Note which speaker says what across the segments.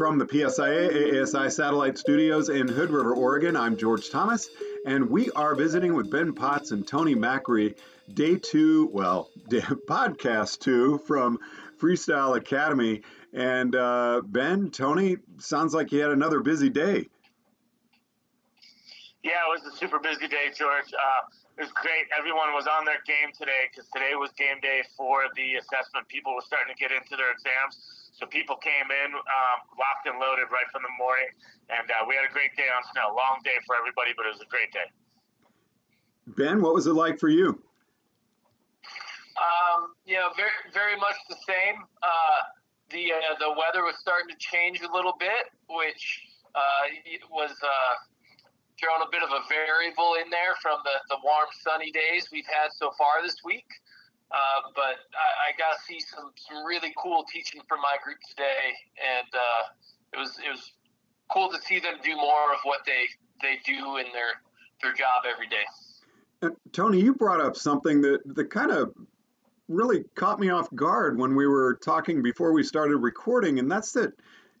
Speaker 1: From the PSIA AASI Satellite Studios in Hood River, Oregon, I'm George Thomas, and we are visiting with Ben Potts and Tony Macri, day two, well, day, podcast two from Freestyle Academy. And uh, Ben, Tony, sounds like you had another busy day.
Speaker 2: Yeah, it was a super busy day, George. Uh, it was great. Everyone was on their game today because today was game day for the assessment. People were starting to get into their exams. So people came in um, locked and loaded right from the morning, and uh, we had a great day on snow. Long day for everybody, but it was a great day.
Speaker 1: Ben, what was it like for you?
Speaker 3: Um, you know, very very much the same. Uh, the uh, the weather was starting to change a little bit, which uh, was uh, throwing a bit of a variable in there from the, the warm sunny days we've had so far this week. Uh, but I, I got to see some, some really cool teaching from my group today, and uh, it was it was cool to see them do more of what they they do in their their job every day.
Speaker 1: Uh, Tony, you brought up something that that kind of really caught me off guard when we were talking before we started recording, and that's that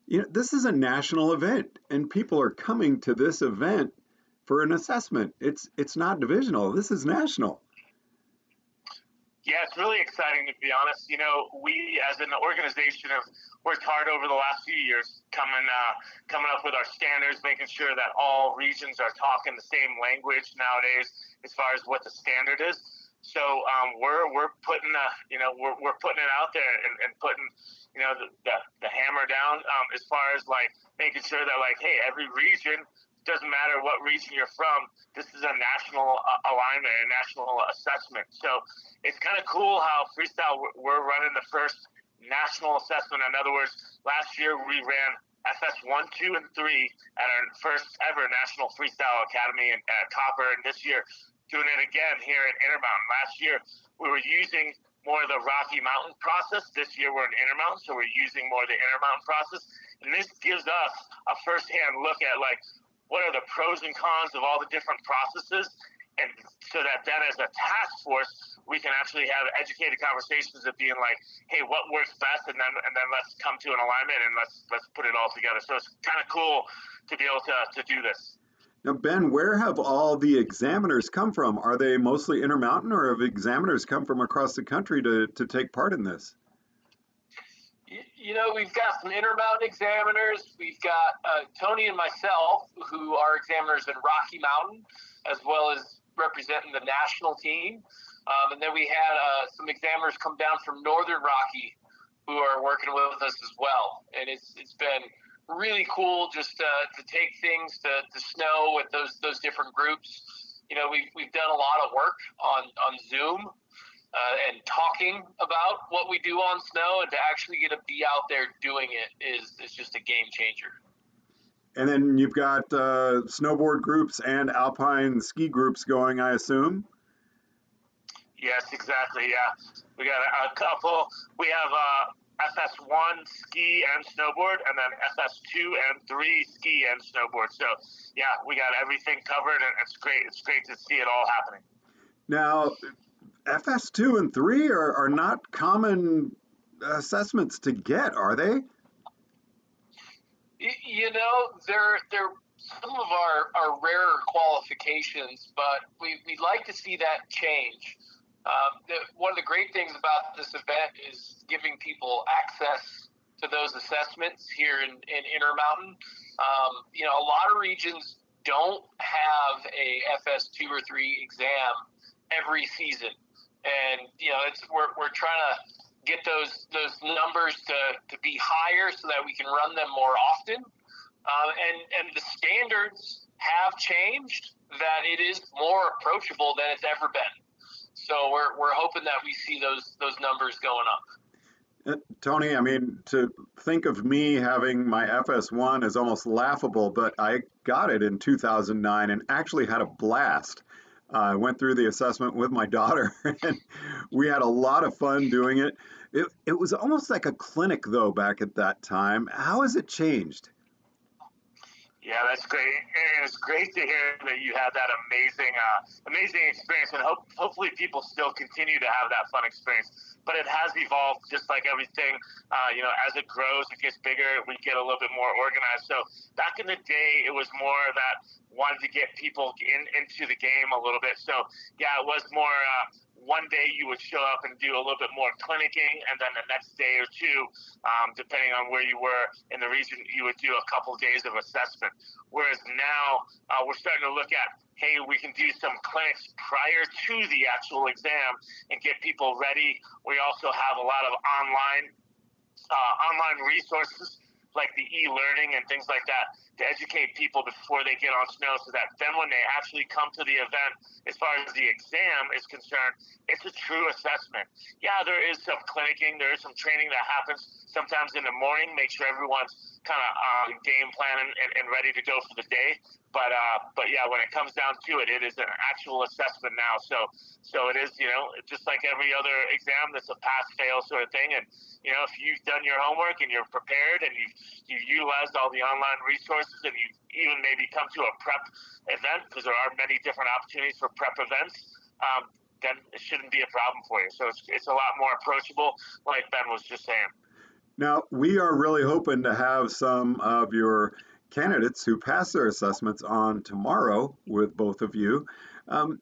Speaker 1: you know this is a national event, and people are coming to this event for an assessment. It's it's not divisional. This is national.
Speaker 2: Yeah, it's really exciting to be honest. You know, we as an organization have worked hard over the last few years, coming uh, coming up with our standards, making sure that all regions are talking the same language nowadays as far as what the standard is. So um, we're we're putting uh, you know we're, we're putting it out there and, and putting you know the, the, the hammer down um, as far as like making sure that like hey every region doesn't matter what region you're from. This is a national uh, alignment, a national assessment. So it's kind of cool how freestyle we're running the first national assessment. In other words, last year we ran FS one, two, and three at our first ever national freestyle academy at Copper, and this year doing it again here in Intermountain. Last year we were using more of the Rocky Mountain process. This year we're in Intermountain, so we're using more of the Intermountain process, and this gives us a firsthand look at like what are the pros and cons of all the different processes? And so that then as a task force we can actually have educated conversations of being like hey what works best? And then and then let's come to an alignment and let's let's put it all together. So it's kind of cool to be able to, to do this.
Speaker 1: Now ben where have all the examiners come from? Are they mostly intermountain or have examiners come from across the country to, to take part in this
Speaker 3: you know, we've got some Intermountain examiners. We've got uh, Tony and myself, who are examiners in Rocky Mountain, as well as representing the national team. Um, and then we had uh, some examiners come down from Northern Rocky, who are working with us as well. And it's it's been really cool just uh, to take things to, to snow with those those different groups. You know, we've, we've done a lot of work on, on Zoom uh, and talking about what we do on snow and to actually get to be out there doing it is, is just a game changer.
Speaker 1: And then you've got uh, snowboard groups and alpine ski groups going, I assume.
Speaker 2: Yes, exactly. Yeah, we got a, a couple. We have uh, FS1 ski and snowboard, and then FS2 and three ski and snowboard. So yeah, we got everything covered, and it's great. It's great to see it all happening.
Speaker 1: Now, FS2 and 3 are, are not common assessments to get, are they?
Speaker 3: You know, they're, they're some of our, our rarer qualifications, but we, we'd like to see that change. Um, the, one of the great things about this event is giving people access to those assessments here in, in Intermountain. Um, you know, a lot of regions don't have a FS2 or 3 exam every season and you know it's we're, we're trying to get those those numbers to, to be higher so that we can run them more often. Uh, and and the standards have changed that it is more approachable than it's ever been. So we're, we're hoping that we see those those numbers going up.
Speaker 1: Uh, Tony, I mean, to think of me having my FS1 is almost laughable, but I got it in 2009 and actually had a blast. I went through the assessment with my daughter, and we had a lot of fun doing it. It, it was almost like a clinic, though, back at that time. How has it changed?
Speaker 2: Yeah, that's great. And it's great to hear that you had that amazing, uh, amazing experience, and hope, hopefully people still continue to have that fun experience. But it has evolved, just like everything. Uh, you know, as it grows, it gets bigger. We get a little bit more organized. So back in the day, it was more that wanted to get people in into the game a little bit. So yeah, it was more. Uh, one day you would show up and do a little bit more clinicking, and then the next day or two, um, depending on where you were in the region, you would do a couple days of assessment. Whereas now uh, we're starting to look at, hey, we can do some clinics prior to the actual exam and get people ready. We also have a lot of online uh, online resources like the e-learning and things like that to educate people before they get on snow so that then when they actually come to the event as far as the exam is concerned it's a true assessment. Yeah there is some clinicking there is some training that happens sometimes in the morning make sure everyone's kind of uh, game plan and, and, and, ready to go for the day but uh, but yeah when it comes down to it it is an actual assessment now so so it is you know just like every other exam that's a pass fail sort of thing and you know, if you've done your homework and you're prepared and you've, you've utilized all the online resources and you've even maybe come to a prep event, because there are many different opportunities for prep events, um, then it shouldn't be a problem for you. So it's, it's a lot more approachable, like Ben was just saying.
Speaker 1: Now, we are really hoping to have some of your candidates who pass their assessments on tomorrow with both of you. Um,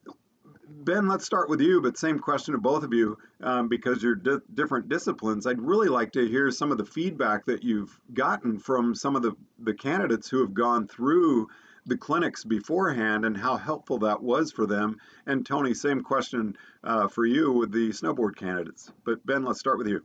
Speaker 1: Ben, let's start with you, but same question to both of you um, because you're di- different disciplines. I'd really like to hear some of the feedback that you've gotten from some of the, the candidates who have gone through the clinics beforehand and how helpful that was for them. And Tony, same question uh, for you with the snowboard candidates. But Ben, let's start with you.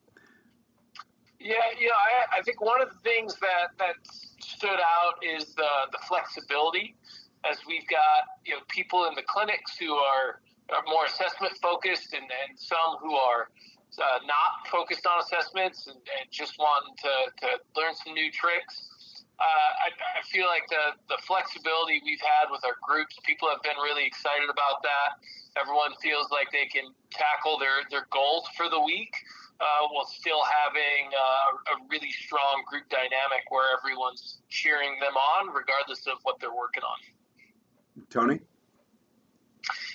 Speaker 3: Yeah, you know, I, I think one of the things that, that stood out is the, the flexibility as we've got you know people in the clinics who are are more assessment focused and, and some who are uh, not focused on assessments and, and just want to, to learn some new tricks. Uh, I, I, feel like the, the flexibility we've had with our groups, people have been really excited about that. Everyone feels like they can tackle their, their goals for the week uh, while still having uh, a really strong group dynamic where everyone's cheering them on regardless of what they're working on.
Speaker 1: Tony?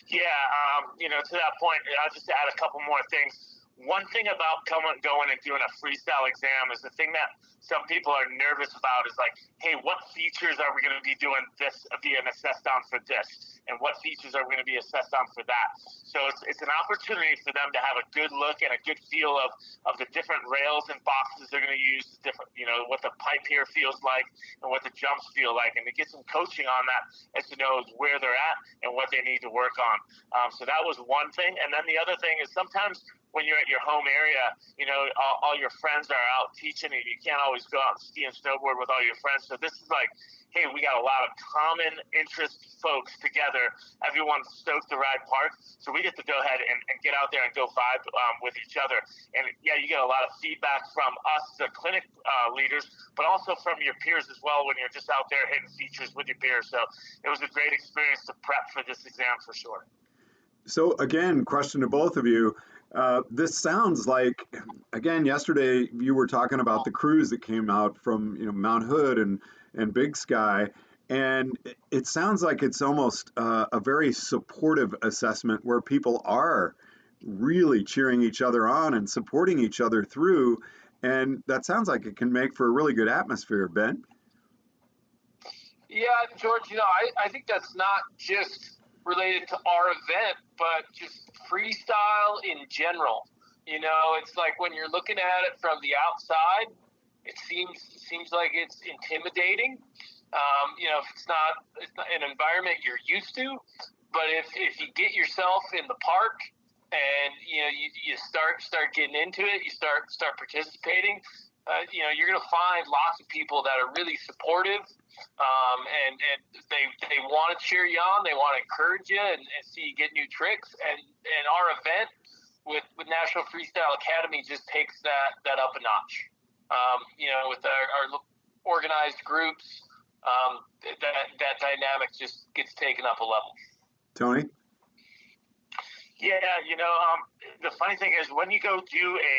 Speaker 2: Yeah, um, you know, to that point, I'll just add a couple more things. One thing about coming, going and doing a freestyle exam is the thing that some people are nervous about is like, hey, what features are we going to be doing this being assessed on for this, and what features are we going to be assessed on for that? So it's, it's an opportunity for them to have a good look and a good feel of of the different rails and boxes they're going to use, different, you know, what the pipe here feels like and what the jumps feel like, and to get some coaching on that as to know where they're at and what they need to work on. Um, so that was one thing, and then the other thing is sometimes when you're at your home area, you know, all, all your friends are out teaching and you can't always go out and ski and snowboard with all your friends. So this is like, hey, we got a lot of common interest folks together. Everyone's stoked to ride park, so we get to go ahead and, and get out there and go vibe um, with each other. And yeah, you get a lot of feedback from us, the clinic uh, leaders, but also from your peers as well when you're just out there hitting features with your peers. So it was a great experience to prep for this exam for sure.
Speaker 1: So again, question to both of you. Uh, this sounds like, again, yesterday you were talking about the crews that came out from you know Mount Hood and and Big Sky, and it sounds like it's almost uh, a very supportive assessment where people are really cheering each other on and supporting each other through, and that sounds like it can make for a really good atmosphere, Ben.
Speaker 3: Yeah, George, you know, I, I think that's not just related to our event, but just freestyle in general. You know, it's like when you're looking at it from the outside, it seems seems like it's intimidating. Um, you know, if it's not, it's not an environment you're used to, but if, if you get yourself in the park and you know you, you start start getting into it, you start start participating. Uh, you know, you're going to find lots of people that are really supportive um, and, and they they want to cheer you on. They want to encourage you and, and see you get new tricks. And and our event with with National Freestyle Academy just takes that that up a notch. Um, you know, with our, our organized groups, um, that that dynamic just gets taken up a level.
Speaker 1: Tony.
Speaker 2: Yeah, you know, um, the funny thing is when you go do a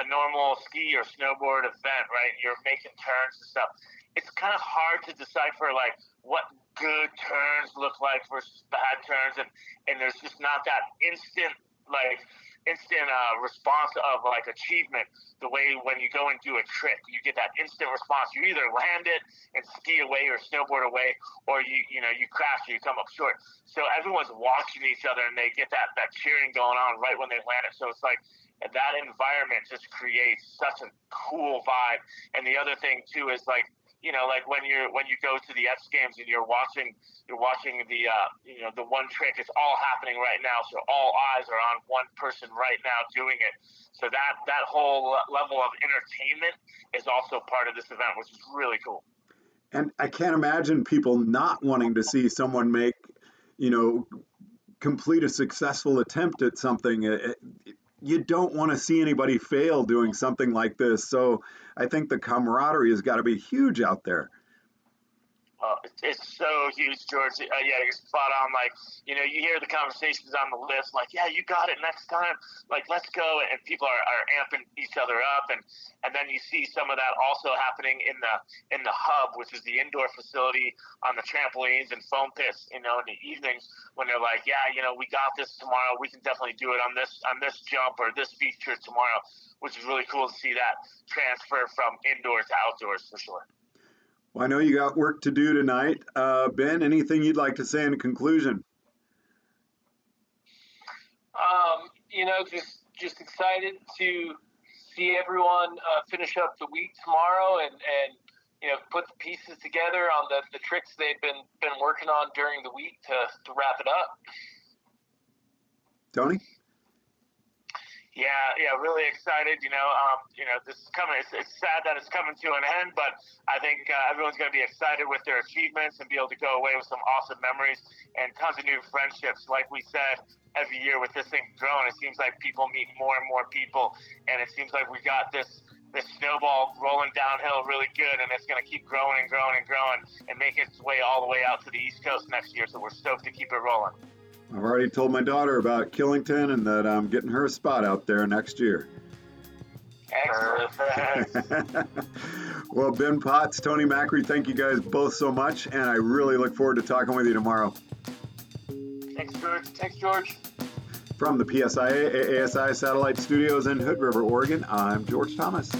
Speaker 2: a normal ski or snowboard event, right? You're making turns and stuff it's kind of hard to decipher like what good turns look like versus bad turns, and and there's just not that instant like instant uh, response of like achievement. The way when you go and do a trick, you get that instant response. You either land it and ski away or snowboard away, or you you know you crash or you come up short. So everyone's watching each other and they get that that cheering going on right when they land it. So it's like that environment just creates such a cool vibe. And the other thing too is like you know, like when you're when you go to the X Games and you're watching you're watching the uh, you know the one trick. It's all happening right now, so all eyes are on one person right now doing it. So that that whole level of entertainment is also part of this event, which is really cool.
Speaker 1: And I can't imagine people not wanting to see someone make, you know, complete a successful attempt at something. You don't want to see anybody fail doing something like this. So I think the camaraderie has got to be huge out there.
Speaker 2: Uh, it's so huge, George. Uh, yeah, you're spot on. Like, you know, you hear the conversations on the list, like, yeah, you got it next time. Like, let's go. And people are, are amping each other up. And, and then you see some of that also happening in the in the hub, which is the indoor facility on the trampolines and foam pits. You know, in the evenings when they're like, yeah, you know, we got this tomorrow. We can definitely do it on this on this jump or this feature tomorrow, which is really cool to see that transfer from indoors to outdoors for sure.
Speaker 1: Well, I know you got work to do tonight. Uh, ben, anything you'd like to say in conclusion?
Speaker 3: Um, you know, just just excited to see everyone uh, finish up the week tomorrow and, and you know put the pieces together on the, the tricks they've been been working on during the week to, to wrap it up.
Speaker 1: Tony?
Speaker 2: Yeah, yeah, really excited. You know, um, you know, this is coming. It's, it's sad that it's coming to an end, but I think uh, everyone's going to be excited with their achievements and be able to go away with some awesome memories and tons of new friendships. Like we said, every year with this thing growing, it seems like people meet more and more people, and it seems like we got this this snowball rolling downhill really good, and it's going to keep growing and growing and growing and make its way all the way out to the East Coast next year. So we're stoked to keep it rolling.
Speaker 1: I've already told my daughter about Killington and that I'm getting her a spot out there next year.
Speaker 2: Excellent.
Speaker 1: well, Ben Potts, Tony Macri, thank you guys both so much, and I really look forward to talking with you tomorrow.
Speaker 2: Thanks, George. Thanks, George.
Speaker 1: From the PSIA AASI Satellite Studios in Hood River, Oregon, I'm George Thomas.